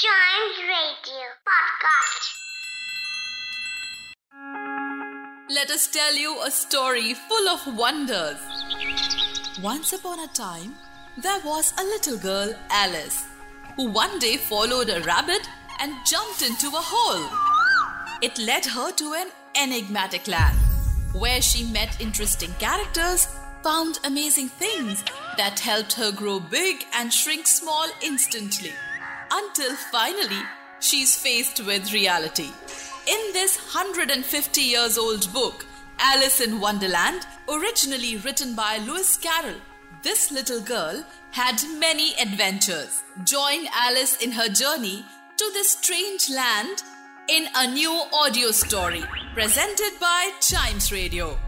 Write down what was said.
Chimes Radio Podcast. Let us tell you a story full of wonders. Once upon a time, there was a little girl, Alice, who one day followed a rabbit and jumped into a hole. It led her to an enigmatic land where she met interesting characters, found amazing things that helped her grow big and shrink small instantly. Until finally, she's faced with reality. In this 150 years old book, Alice in Wonderland, originally written by Lewis Carroll, this little girl had many adventures. Join Alice in her journey to this strange land in a new audio story presented by Chimes Radio.